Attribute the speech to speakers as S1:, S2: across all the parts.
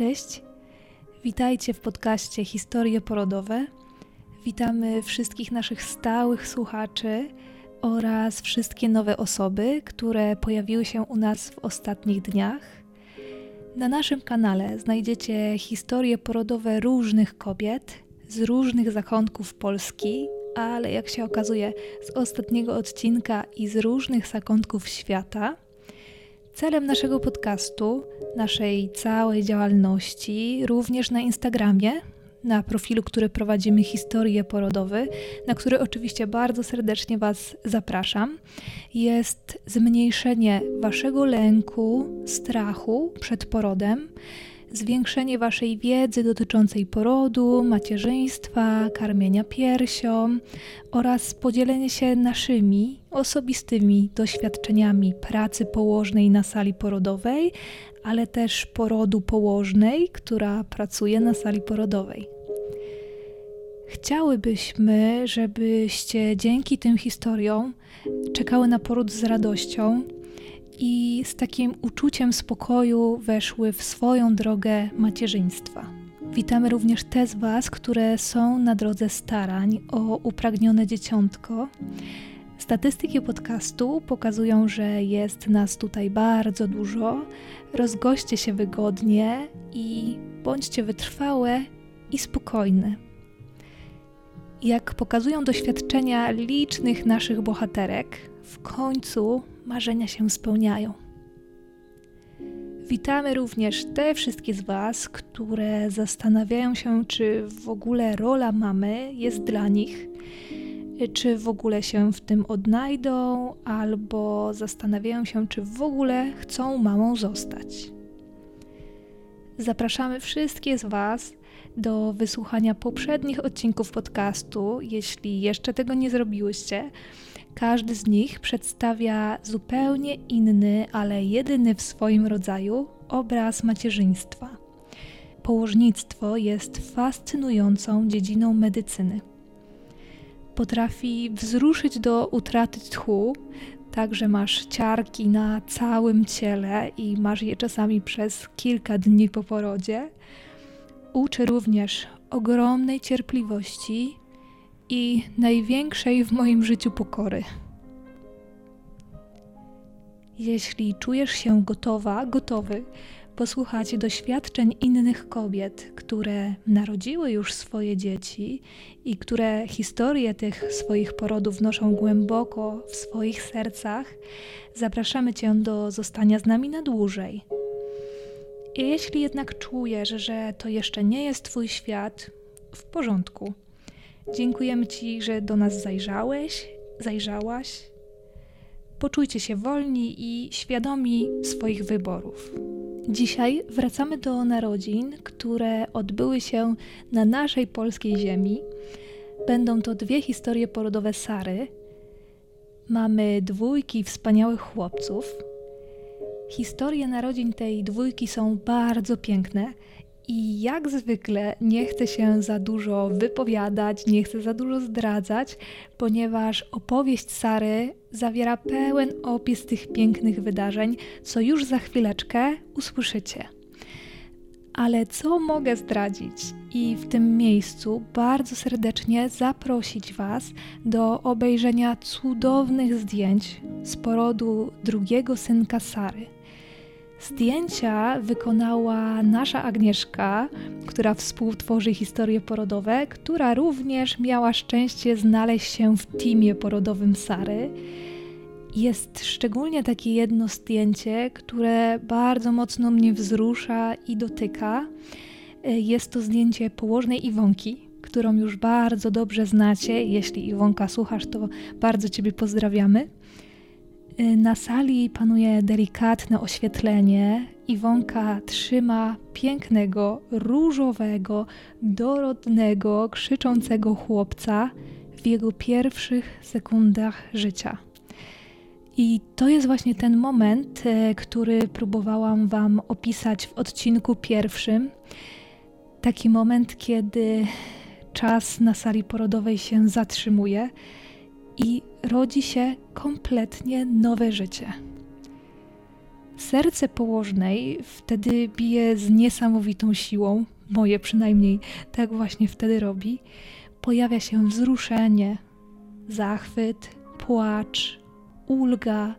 S1: Cześć, witajcie w podcaście Historie Porodowe. Witamy wszystkich naszych stałych słuchaczy oraz wszystkie nowe osoby, które pojawiły się u nas w ostatnich dniach. Na naszym kanale znajdziecie historie porodowe różnych kobiet z różnych zakątków Polski, ale jak się okazuje, z ostatniego odcinka i z różnych zakątków świata. Celem naszego podcastu, naszej całej działalności, również na Instagramie, na profilu, który prowadzimy Historie Porodowe, na który oczywiście bardzo serdecznie Was zapraszam, jest zmniejszenie Waszego lęku, strachu przed porodem, zwiększenie Waszej wiedzy dotyczącej porodu, macierzyństwa, karmienia piersią oraz podzielenie się naszymi osobistymi doświadczeniami pracy położnej na sali porodowej, ale też porodu położnej, która pracuje na sali porodowej. Chciałybyśmy, żebyście dzięki tym historiom czekały na poród z radością i z takim uczuciem spokoju weszły w swoją drogę macierzyństwa. Witamy również te z Was, które są na drodze starań o upragnione dzieciątko. Statystyki podcastu pokazują, że jest nas tutaj bardzo dużo. Rozgoście się wygodnie i bądźcie wytrwałe i spokojne. Jak pokazują doświadczenia licznych naszych bohaterek, w końcu marzenia się spełniają. Witamy również te wszystkie z Was, które zastanawiają się, czy w ogóle rola mamy jest dla nich, czy w ogóle się w tym odnajdą, albo zastanawiają się, czy w ogóle chcą mamą zostać. Zapraszamy wszystkie z Was do wysłuchania poprzednich odcinków podcastu, jeśli jeszcze tego nie zrobiłyście każdy z nich przedstawia zupełnie inny, ale jedyny w swoim rodzaju obraz macierzyństwa. Położnictwo jest fascynującą dziedziną medycyny. Potrafi wzruszyć do utraty tchu, tak że masz ciarki na całym ciele i masz je czasami przez kilka dni po porodzie. Uczy również ogromnej cierpliwości i największej w moim życiu pokory. Jeśli czujesz się gotowa, gotowy posłuchać doświadczeń innych kobiet, które narodziły już swoje dzieci i które historię tych swoich porodów noszą głęboko w swoich sercach, zapraszamy Cię do zostania z nami na dłużej. I jeśli jednak czujesz, że to jeszcze nie jest Twój świat, w porządku. Dziękujemy Ci, że do nas zajrzałeś, zajrzałaś. Poczujcie się wolni i świadomi swoich wyborów. Dzisiaj wracamy do narodzin, które odbyły się na naszej polskiej ziemi. Będą to dwie historie porodowe Sary. Mamy dwójki wspaniałych chłopców. Historie narodzin tej dwójki są bardzo piękne i jak zwykle nie chcę się za dużo wypowiadać, nie chcę za dużo zdradzać, ponieważ opowieść Sary zawiera pełen opis tych pięknych wydarzeń, co już za chwileczkę usłyszycie. Ale co mogę zdradzić? I w tym miejscu bardzo serdecznie zaprosić Was do obejrzenia cudownych zdjęć z porodu drugiego synka Sary. Zdjęcia wykonała nasza Agnieszka, która współtworzy historie porodowe, która również miała szczęście znaleźć się w teamie porodowym Sary. Jest szczególnie takie jedno zdjęcie, które bardzo mocno mnie wzrusza i dotyka. Jest to zdjęcie położnej Iwonki, którą już bardzo dobrze znacie. Jeśli Iwonka słuchasz, to bardzo Ciebie pozdrawiamy. Y, na sali panuje delikatne oświetlenie. Iwonka trzyma pięknego, różowego, dorodnego, krzyczącego chłopca w jego pierwszych sekundach życia. I to jest właśnie ten moment, y, który próbowałam Wam opisać w odcinku pierwszym. Taki moment, kiedy czas na sali porodowej się zatrzymuje i rodzi się kompletnie nowe życie. Serce położnej wtedy bije z niesamowitą siłą, moje przynajmniej tak właśnie wtedy robi. Pojawia się wzruszenie, zachwyt, płacz, ulga,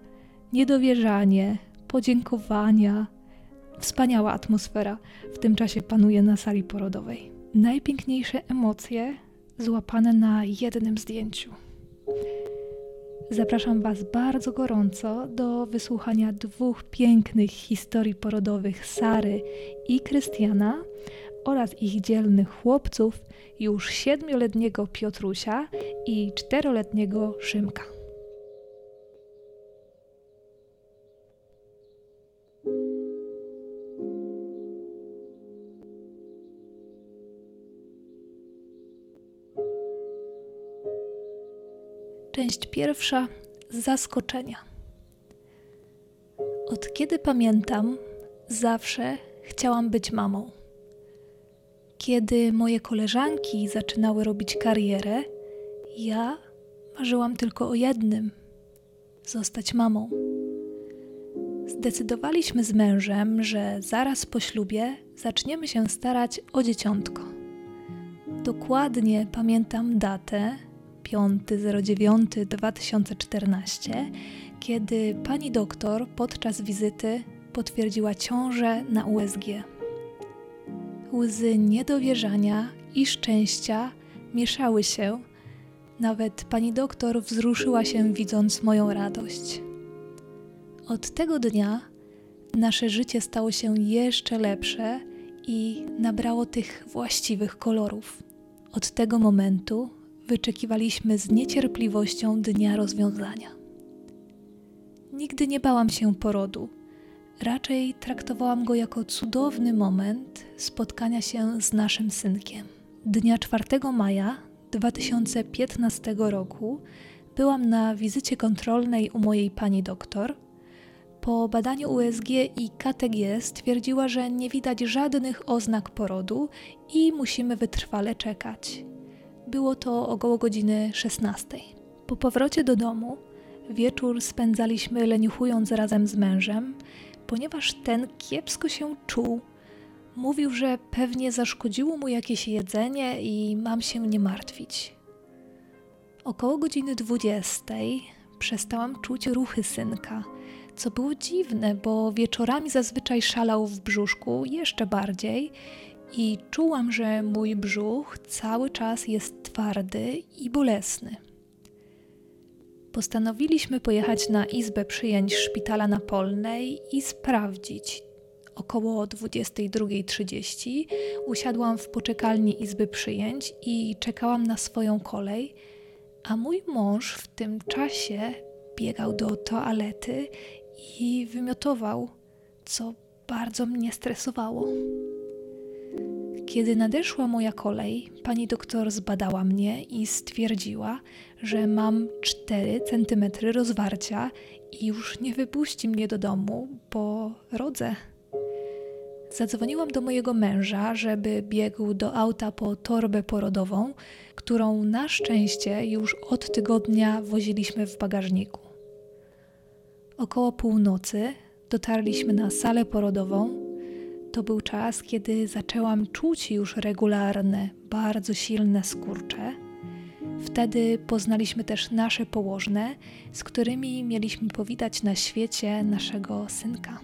S1: niedowierzanie, podziękowania. Wspaniała atmosfera w tym czasie panuje na sali porodowej. Najpiękniejsze emocje złapane na jednym zdjęciu. Zapraszam Was bardzo gorąco do wysłuchania dwóch pięknych historii porodowych Sary i Krystiana oraz ich dzielnych chłopców, już siedmioletniego Piotrusia i czteroletniego Szymka. Część pierwsza zaskoczenia. Od kiedy pamiętam, zawsze chciałam być mamą. Kiedy moje koleżanki zaczynały robić karierę, ja marzyłam tylko o jednym zostać mamą. Zdecydowaliśmy z mężem, że zaraz po ślubie zaczniemy się starać o dzieciątko. Dokładnie pamiętam datę 5.09.2014, kiedy pani doktor podczas wizyty potwierdziła ciążę na USG. Łzy niedowierzania i szczęścia mieszały się. Nawet pani doktor wzruszyła się, widząc moją radość. Od tego dnia nasze życie stało się jeszcze lepsze i nabrało tych właściwych kolorów. Od tego momentu wyczekiwaliśmy z niecierpliwością dnia rozwiązania. Nigdy nie bałam się porodu. Raczej traktowałam go jako cudowny moment spotkania się z naszym synkiem. Dnia 4 maja 2015 roku byłam na wizycie kontrolnej u mojej pani doktor. Po badaniu USG i KTG stwierdziła, że nie widać żadnych oznak porodu i musimy wytrwale czekać. Było to około godziny 16. Po powrocie do domu wieczór spędzaliśmy leniuchując razem z mężem, ponieważ ten kiepsko się czuł. Mówił, że pewnie zaszkodziło mu jakieś jedzenie i mam się nie martwić. Około godziny 20 przestałam czuć ruchy synka, co było dziwne, bo wieczorami zazwyczaj szalał w brzuszku jeszcze bardziej i czułam, że mój brzuch cały czas jest twardy i bolesny. Postanowiliśmy pojechać na izbę przyjęć szpitala na Polnej i sprawdzić. Około 22.30 usiadłam w poczekalni izby przyjęć i czekałam na swoją kolej, a mój mąż w tym czasie biegał do toalety i wymiotował, co bardzo mnie stresowało. Kiedy nadeszła moja kolej, pani doktor zbadała mnie i stwierdziła, że mam 4 cm rozwarcia i już nie wypuści mnie do domu, bo rodzę. Zadzwoniłam do mojego męża, żeby biegł do auta po torbę porodową, którą na szczęście już od tygodnia woziliśmy w bagażniku. Około północy dotarliśmy na salę porodową to był czas, kiedy zaczęłam czuć już regularne, bardzo silne skurcze. Wtedy poznaliśmy też nasze położne, z którymi mieliśmy powitać na świecie naszego synka.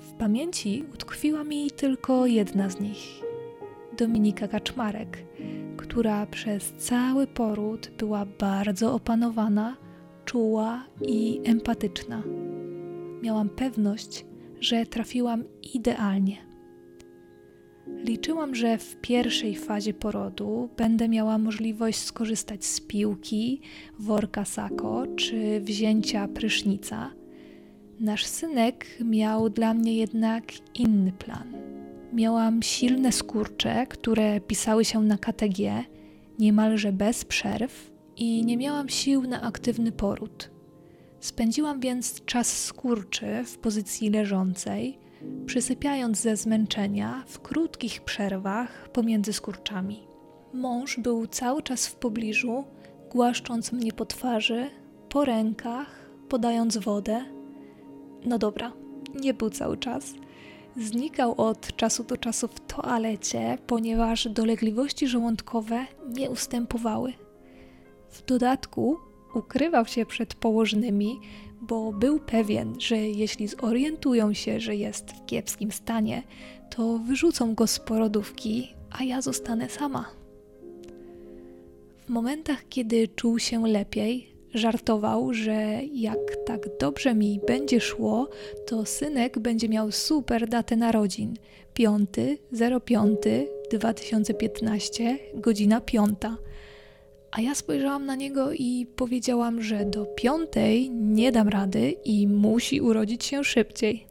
S1: W pamięci utkwiła mi tylko jedna z nich Dominika Kaczmarek, która przez cały poród była bardzo opanowana, czuła i empatyczna. Miałam pewność, że trafiłam idealnie. Liczyłam, że w pierwszej fazie porodu będę miała możliwość skorzystać z piłki, worka sako czy wzięcia prysznica. Nasz synek miał dla mnie jednak inny plan. Miałam silne skurcze, które pisały się na KTG niemalże bez przerw i nie miałam sił na aktywny poród. Spędziłam więc czas skurczy w pozycji leżącej, przysypiając ze zmęczenia w krótkich przerwach pomiędzy skurczami. Mąż był cały czas w pobliżu, głaszcząc mnie po twarzy, po rękach, podając wodę. No dobra, nie był cały czas. Znikał od czasu do czasu w toalecie, ponieważ dolegliwości żołądkowe nie ustępowały. W dodatku ukrywał się przed położnymi, bo był pewien, że jeśli zorientują się, że jest w kiepskim stanie, to wyrzucą go z porodówki, a ja zostanę sama. W momentach, kiedy czuł się lepiej, żartował, że jak tak dobrze mi będzie szło, to synek będzie miał super datę narodzin 5 05 2015, godzina 5. A ja spojrzałam na niego i powiedziałam, że do piątej nie dam rady i musi urodzić się szybciej.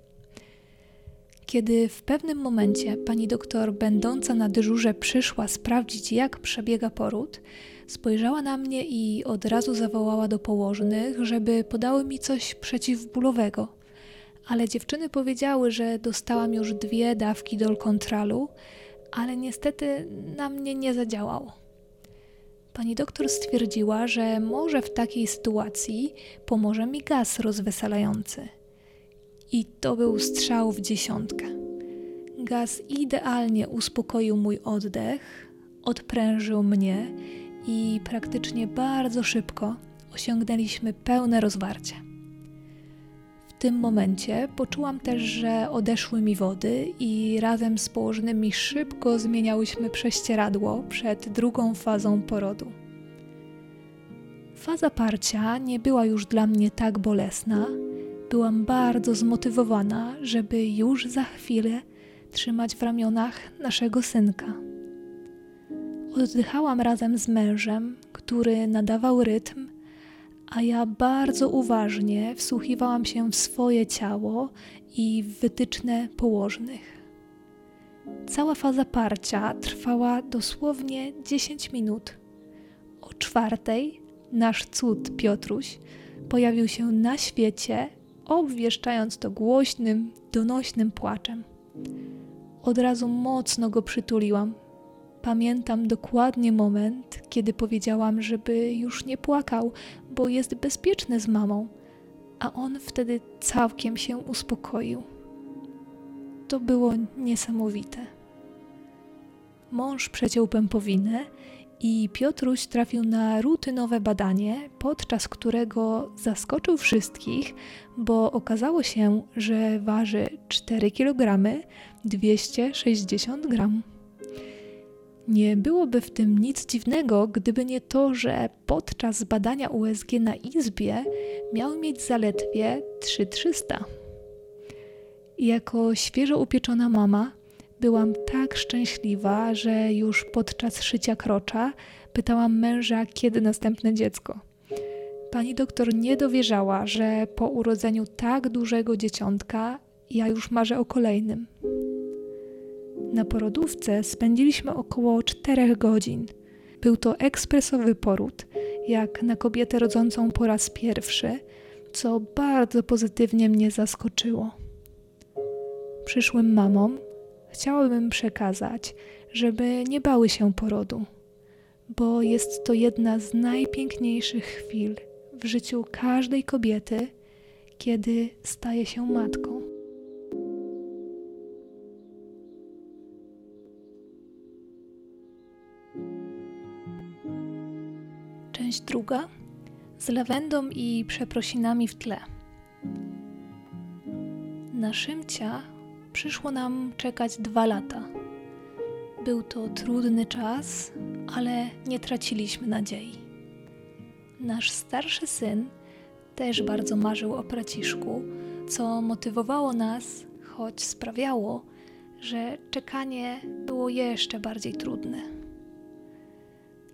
S1: Kiedy w pewnym momencie pani doktor, będąca na dyżurze, przyszła sprawdzić, jak przebiega poród, spojrzała na mnie i od razu zawołała do położnych, żeby podały mi coś przeciwbólowego. Ale dziewczyny powiedziały, że dostałam już dwie dawki dolkontralu, ale niestety na mnie nie zadziałał. Pani doktor stwierdziła, że może w takiej sytuacji pomoże mi gaz rozweselający. I to był strzał w dziesiątkę. Gaz idealnie uspokoił mój oddech, odprężył mnie i praktycznie bardzo szybko osiągnęliśmy pełne rozwarcie. Tym momencie poczułam też, że odeszły mi wody i razem z położonymi szybko zmieniałyśmy prześcieradło przed drugą fazą porodu. Faza parcia nie była już dla mnie tak bolesna. Byłam bardzo zmotywowana, żeby już za chwilę trzymać w ramionach naszego synka. Oddychałam razem z mężem, który nadawał rytm, a ja bardzo uważnie wsłuchiwałam się w swoje ciało i w wytyczne położnych. Cała faza parcia trwała dosłownie 10 minut. O czwartej nasz cud Piotruś pojawił się na świecie, obwieszczając to głośnym, donośnym płaczem. Od razu mocno go przytuliłam. Pamiętam dokładnie moment, kiedy powiedziałam, żeby już nie płakał, bo jest bezpieczny z mamą, a on wtedy całkiem się uspokoił. To było niesamowite. Mąż przeciął pępowinę i Piotruś trafił na rutynowe badanie, podczas którego zaskoczył wszystkich, bo okazało się, że waży 4 kg 260 gram. Nie byłoby w tym nic dziwnego, gdyby nie to, że podczas badania USG na izbie miał mieć zaledwie 3300. Jako świeżo upieczona mama Byłam tak szczęśliwa, że już podczas szycia krocza pytałam męża, kiedy następne dziecko. Pani doktor nie dowierzała, że po urodzeniu tak dużego dzieciątka ja już marzę o kolejnym. Na porodówce spędziliśmy około 4 godzin. Był to ekspresowy poród, jak na kobietę rodzącą po raz pierwszy, co bardzo pozytywnie mnie zaskoczyło. Przyszłym mamom chciałabym przekazać, żeby nie bały się porodu, bo jest to jedna z najpiękniejszych chwil w życiu każdej kobiety, kiedy staje się matką. Część druga z lawendą i przeprosinami w tle. Na Szymcia przyszło nam czekać dwa lata. Był to trudny czas, ale nie traciliśmy nadziei. Nasz starszy syn też bardzo marzył o braciszku, co motywowało nas, choć sprawiało, że czekanie było jeszcze bardziej trudne.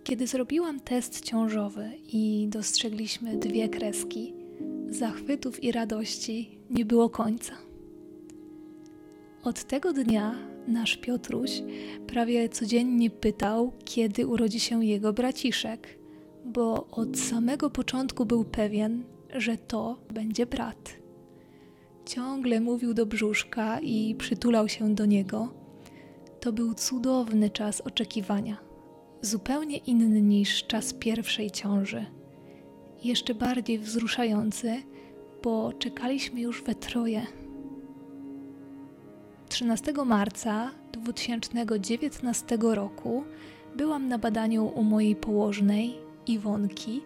S1: Kiedy zrobiłam test ciążowy i dostrzegliśmy dwie kreski, zachwytów i radości nie było końca. Od tego dnia nasz Piotruś prawie codziennie pytał, kiedy urodzi się jego braciszek, bo od samego początku był pewien, że to będzie brat. Ciągle mówił do brzuszka i przytulał się do niego. To był cudowny czas oczekiwania, zupełnie inny niż czas pierwszej ciąży. Jeszcze bardziej wzruszający, bo czekaliśmy już we troje. 13 marca 2019 roku byłam na badaniu u mojej położnej Iwonki,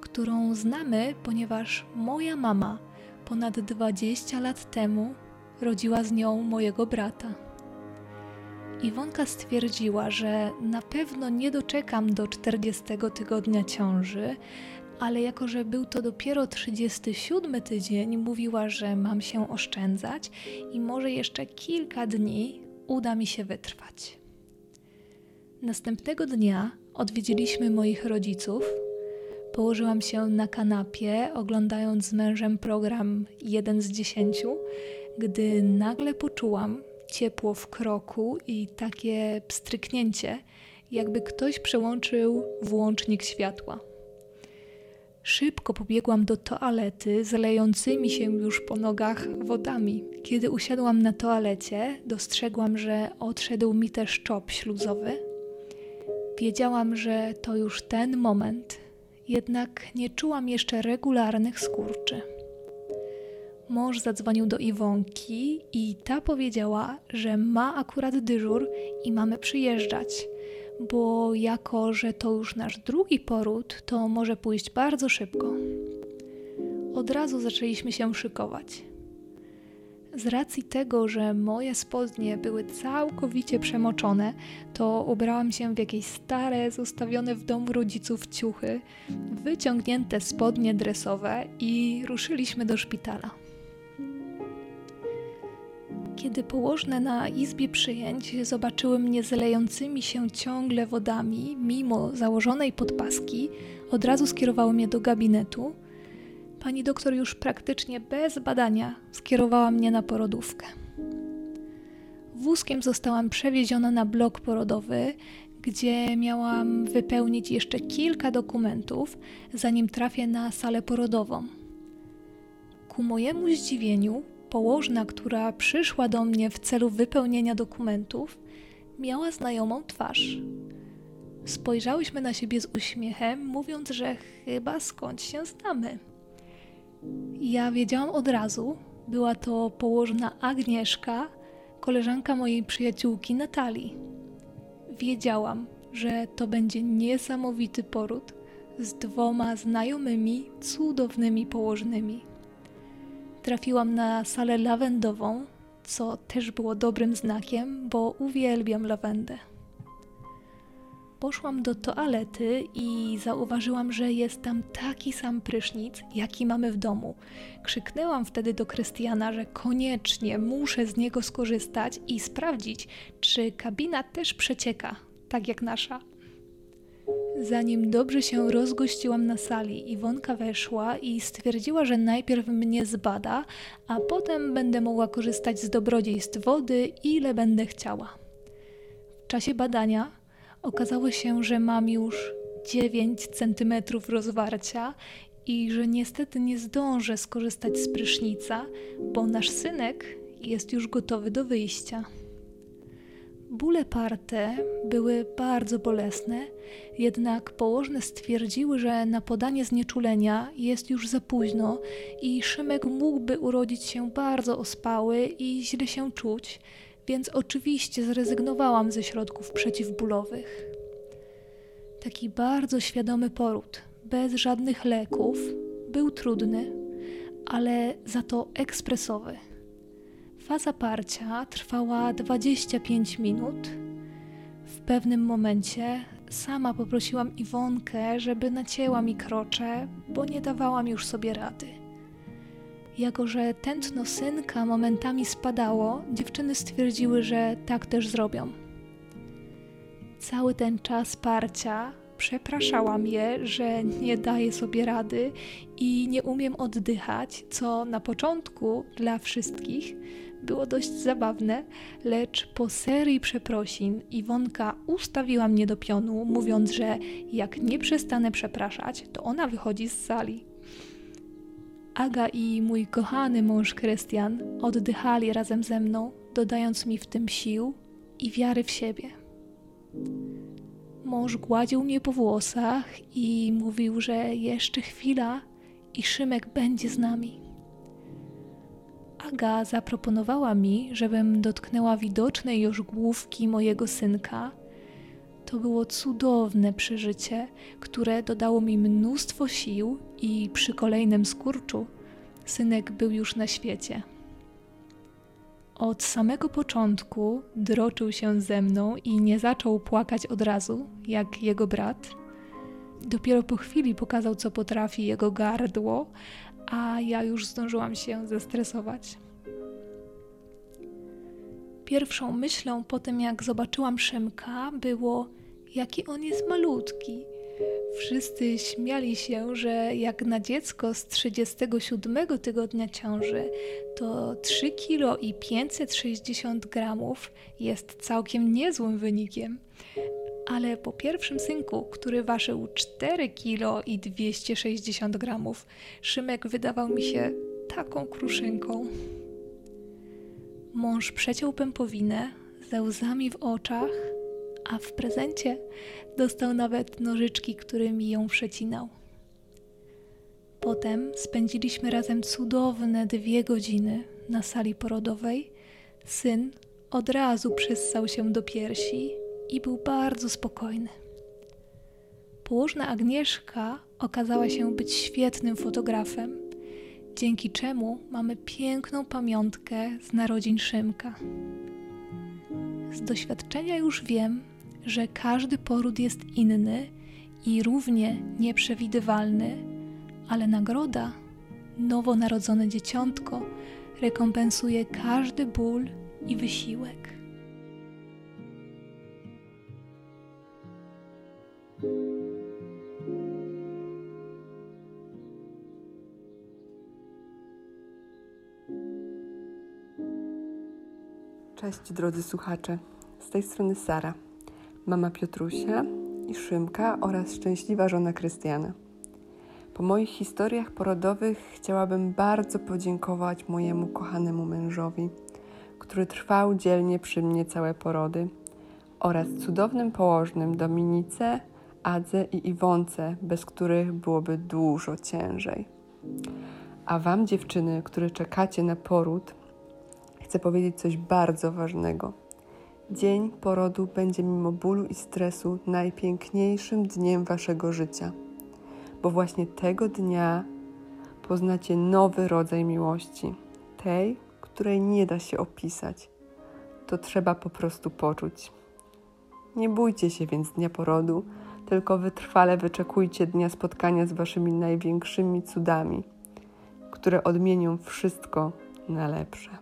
S1: którą znamy, ponieważ moja mama ponad 20 lat temu rodziła z nią mojego brata. Iwonka stwierdziła, że na pewno nie doczekam do 40 tygodnia ciąży, ale jako że był to dopiero 37 tydzień, mówiła, że mam się oszczędzać i może jeszcze kilka dni uda mi się wytrwać. Następnego dnia odwiedziliśmy moich rodziców. Położyłam się na kanapie, oglądając z mężem program 1 z 10, gdy nagle poczułam ciepło w kroku i takie pstryknięcie, jakby ktoś przełączył włącznik światła. Szybko pobiegłam do toalety z lejącymi się już po nogach wodami. Kiedy usiadłam na toalecie, dostrzegłam, że odszedł mi też czop śluzowy. Wiedziałam, że to już ten moment, jednak nie czułam jeszcze regularnych skurczy. Mąż zadzwonił do Iwonki i ta powiedziała, że ma akurat dyżur i mamy przyjeżdżać bo jako, że to już nasz drugi poród, to może pójść bardzo szybko. Od razu zaczęliśmy się szykować. Z racji tego, że moje spodnie były całkowicie przemoczone, to ubrałam się w jakieś stare, zostawione w domu rodziców ciuchy, wyciągnięte spodnie dresowe i ruszyliśmy do szpitala. Kiedy położne na izbie przyjęć zobaczyły mnie zlejącymi się ciągle wodami, mimo założonej podpaski, od razu skierowały mnie do gabinetu. Pani doktor już praktycznie bez badania skierowała mnie na porodówkę. Wózkiem zostałam przewieziona na blok porodowy, gdzie miałam wypełnić jeszcze kilka dokumentów, zanim trafię na salę porodową. Ku mojemu zdziwieniu, położna, która przyszła do mnie w celu wypełnienia dokumentów, miała znajomą twarz. Spojrzałyśmy na siebie z uśmiechem, mówiąc, że chyba skąd się znamy. Ja wiedziałam od razu, była to położna Agnieszka, koleżanka mojej przyjaciółki Natalii. Wiedziałam, że to będzie niesamowity poród z dwoma znajomymi, cudownymi położnymi trafiłam na salę lawendową, co też było dobrym znakiem, bo uwielbiam lawendę. Poszłam do toalety i zauważyłam, że jest tam taki sam prysznic, jaki mamy w domu. Krzyknęłam wtedy do Krystiana, że koniecznie muszę z niego skorzystać i sprawdzić, czy kabina też przecieka, tak jak nasza. Zanim dobrze się rozgościłam na sali, Iwonka weszła i stwierdziła, że najpierw mnie zbada, a potem będę mogła korzystać z dobrodziejstw wody, ile będę chciała. W czasie badania okazało się, że mam już 9 cm rozwarcia i że niestety nie zdążę skorzystać z prysznica, bo nasz synek jest już gotowy do wyjścia. Bóle parte były bardzo bolesne, jednak położne stwierdziły, że na podanie znieczulenia jest już za późno i Szymek mógłby urodzić się bardzo ospały i źle się czuć, więc oczywiście zrezygnowałam ze środków przeciwbólowych. Taki bardzo świadomy poród, bez żadnych leków, był trudny, ale za to ekspresowy. Faza parcia trwała 25 minut. W pewnym momencie sama poprosiłam Iwonkę, żeby nacięła mi krocze, bo nie dawałam już sobie rady. Jako, że tętno synka momentami spadało, dziewczyny stwierdziły, że tak też zrobią. Cały ten czas parcia przepraszałam je, że nie daję sobie rady i nie umiem oddychać, co na początku dla wszystkich było dość zabawne, lecz po serii przeprosin Iwonka ustawiła mnie do pionu, mówiąc, że jak nie przestanę przepraszać, to ona wychodzi z sali. Aga i mój kochany mąż Krystian oddychali razem ze mną, dodając mi w tym sił i wiary w siebie. Mąż gładził mnie po włosach i mówił, że jeszcze chwila i Szymek będzie z nami. Aga zaproponowała mi, żebym dotknęła widocznej już główki mojego synka. To było cudowne przeżycie, które dodało mi mnóstwo sił i przy kolejnym skurczu synek był już na świecie. Od samego początku droczył się ze mną i nie zaczął płakać od razu, jak jego brat. Dopiero po chwili pokazał, co potrafi jego gardło, a ja już zdążyłam się zestresować. Pierwszą myślą po tym, jak zobaczyłam Szymka, było, jaki on jest malutki. Wszyscy śmiali się, że jak na dziecko z 37 tygodnia ciąży, to 3 kg i 560 gramów jest całkiem niezłym wynikiem. Ale po pierwszym synku, który ważył 4 kg i 260 gramów, Szymek wydawał mi się taką kruszynką. Mąż przeciął pępowinę ze łzami w oczach, a w prezencie dostał nawet nożyczki, którymi ją przecinał. Potem spędziliśmy razem cudowne dwie godziny na sali porodowej. Syn od razu przyssał się do piersi i był bardzo spokojny. Położna Agnieszka okazała się być świetnym fotografem, dzięki czemu mamy piękną pamiątkę z narodzin Szymka. Z doświadczenia już wiem, że każdy poród jest inny i równie nieprzewidywalny, ale nagroda, nowonarodzone dzieciątko, rekompensuje każdy ból i wysiłek.
S2: Cześć drodzy słuchacze, z tej strony Sara, mama Piotrusia i Szymka oraz szczęśliwa żona Krystiana. Po moich historiach porodowych chciałabym bardzo podziękować mojemu kochanemu mężowi, który trwał dzielnie przy mnie całe porody oraz cudownym położnym Dominice, Adze i Iwonce, bez których byłoby dużo ciężej. A Wam, dziewczyny, które czekacie na poród, chcę powiedzieć coś bardzo ważnego. Dzień porodu będzie mimo bólu i stresu najpiękniejszym dniem Waszego życia, bo właśnie tego dnia poznacie nowy rodzaj miłości, tej, której nie da się opisać. To trzeba po prostu poczuć. Nie bójcie się więc dnia porodu, tylko wytrwale wyczekujcie dnia spotkania z Waszymi największymi cudami, które odmienią wszystko na lepsze.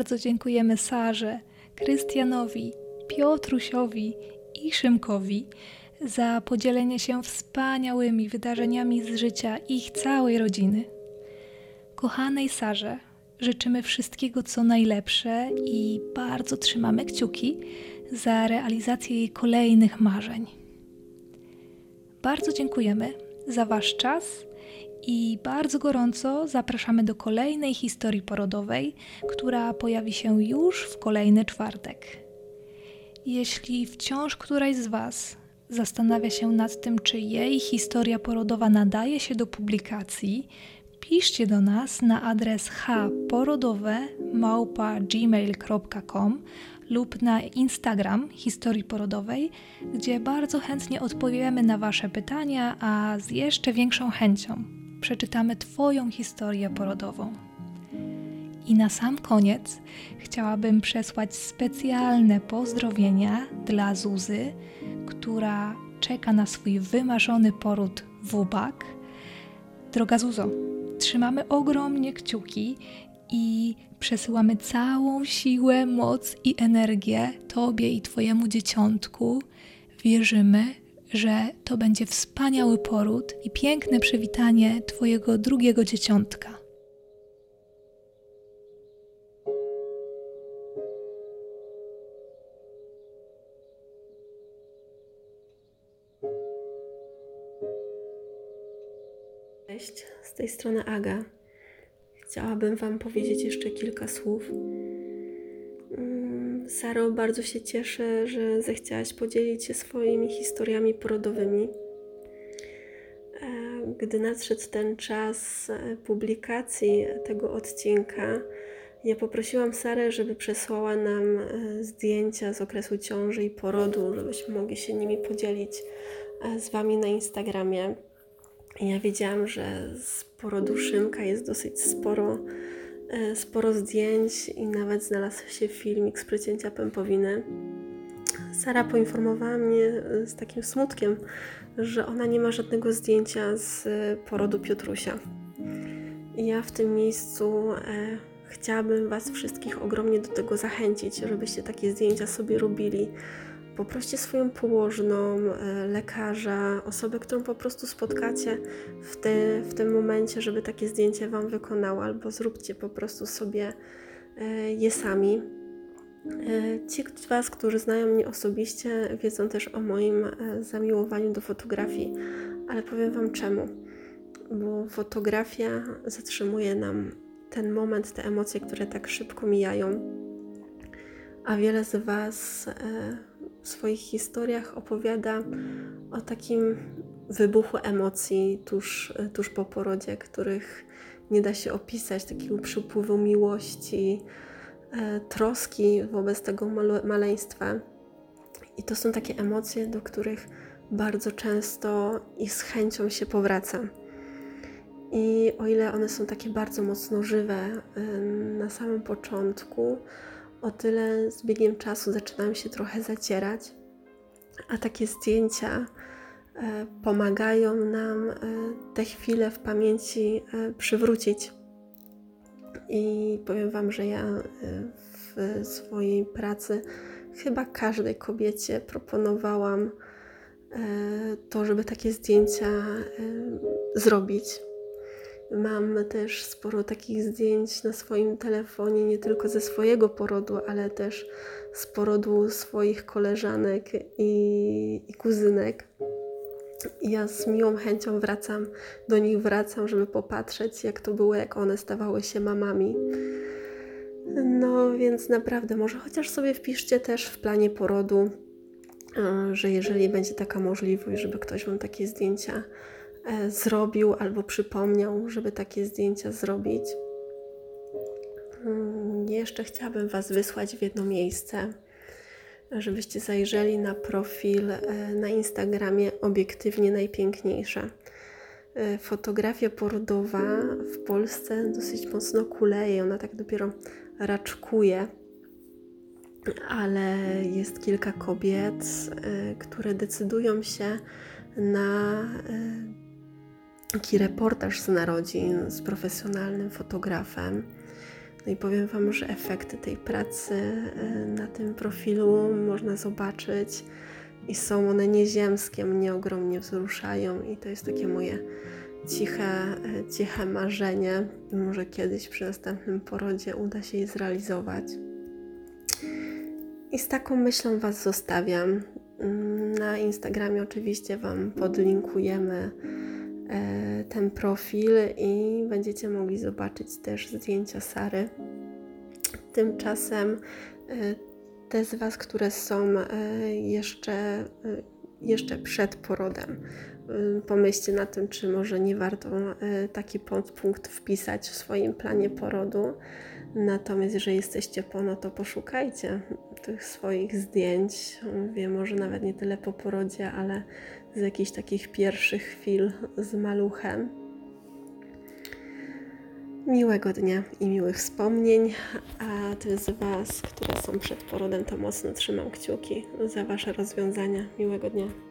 S1: Bardzo dziękujemy Sarze, Krystianowi, Piotrusiowi i Szymkowi za podzielenie się wspaniałymi wydarzeniami z życia ich całej rodziny. Kochanej Sarze, życzymy wszystkiego co najlepsze i bardzo trzymamy kciuki za realizację jej kolejnych marzeń. Bardzo dziękujemy za Wasz czas i bardzo gorąco zapraszamy do kolejnej historii porodowej, która pojawi się już w kolejny czwartek. Jeśli wciąż któraś z Was zastanawia się nad tym, czy jej historia porodowa nadaje się do publikacji, piszcie do nas na adres hporodowe@gmail.com lub na Instagram historii porodowej, gdzie bardzo chętnie odpowiemy na Wasze pytania, a z jeszcze większą chęcią przeczytamy Twoją historię porodową. I na sam koniec chciałabym przesłać specjalne pozdrowienia dla Zuzy, która czeka na swój wymarzony poród w Ubak. Droga Zuzo, trzymamy ogromnie kciuki i przesyłamy całą siłę, moc i energię Tobie i Twojemu dzieciątku. Wierzymy, że to będzie wspaniały poród i piękne przywitanie Twojego drugiego dzieciątka.
S3: Cześć, z tej strony Aga. Chciałabym Wam powiedzieć jeszcze kilka słów Saro, bardzo się cieszę, że zechciałaś podzielić się swoimi historiami porodowymi. E, Gdy nadszedł ten czas e, publikacji tego odcinka, ja poprosiłam Sarę, żeby przesłała nam e, zdjęcia z okresu ciąży i porodu, żebyśmy mogli się nimi podzielić z Wami na Instagramie. Ja wiedziałam, że z porodu Szymka jest dosyć sporo, sporo zdjęć i nawet znalazł się filmik z przecięcia pępowiny. Sara poinformowała mnie e, z takim smutkiem, że ona nie ma żadnego zdjęcia z e, porodu Piotrusia. I ja w tym miejscu e, chciałabym Was wszystkich ogromnie do tego zachęcić, żebyście takie zdjęcia sobie robili. Poproście swoją położną, e, lekarza, osobę, którą po prostu spotkacie w, te, w tym momencie, żeby takie zdjęcie Wam wykonała, albo zróbcie po prostu sobie e, je sami. E, Ci z Was, którzy znają mnie osobiście, wiedzą też o moim zamiłowaniu do fotografii, ale powiem Wam czemu. Bo fotografia zatrzymuje nam ten moment, te emocje, które tak szybko mijają. A wiele z Was swoich historiach opowiada o takim wybuchu emocji tuż, tuż po porodzie, których nie da się opisać, takiego przypływu miłości, e, troski wobec tego maleństwa. I to są takie emocje, do których bardzo często i z chęcią się powraca. I o ile one są takie bardzo mocno żywe y, na samym początku, o tyle z biegiem czasu zaczynają się trochę zacierać, a takie zdjęcia e, pomagają nam e, te chwile w pamięci e, przywrócić. I powiem Wam, że ja w swojej pracy chyba każdej kobiecie proponowałam to, żeby takie zdjęcia zrobić. Mam też sporo takich zdjęć na swoim telefonie, nie tylko ze swojego porodu, ale też z porodu swoich koleżanek i, i kuzynek. Ja z miłą chęcią wracam, do nich wracam, żeby popatrzeć, jak to było, jak one stawały się mamami. No więc naprawdę, może chociaż sobie wpiszcie też w planie porodu, e, że jeżeli będzie taka możliwość, żeby ktoś Wam takie zdjęcia zrobił albo przypomniał, żeby takie zdjęcia zrobić. Mm, Jeszcze chciałabym Was wysłać w jedno miejsce, żebyście zajrzeli na profil e, na Instagramie Obiektywnie Najpiękniejsza. E, Fotografia porodowa w Polsce dosyć mocno kuleje, ona tak dopiero raczkuje, ale jest kilka kobiet, e, które decydują się na e, taki reportaż z narodzin z profesjonalnym fotografem. No i powiem Wam, że efekty tej pracy e, na tym profilu można zobaczyć i są one nieziemskie, mnie ogromnie wzruszają i to jest takie moje ciche, e, ciche marzenie. Może kiedyś przy następnym porodzie uda się je zrealizować. I z taką myślą Was zostawiam. Mm, Na Instagramie oczywiście Wam podlinkujemy ten profil i będziecie mogli zobaczyć też zdjęcia Sary. Tymczasem e, te z Was, które są e, jeszcze, e, jeszcze przed porodem, e, pomyślcie na tym, czy może nie warto e, taki podpunkt wpisać w swoim planie porodu. Natomiast jeżeli jesteście po, no to poszukajcie tych swoich zdjęć. Mówię, może nawet nie tyle po porodzie, ale z jakichś takich pierwszych chwil z maluchem. Miłego dnia i miłych wspomnień, a tym z Was, które są przed porodem, to mocno trzymam kciuki za Wasze rozwiązania. Miłego dnia.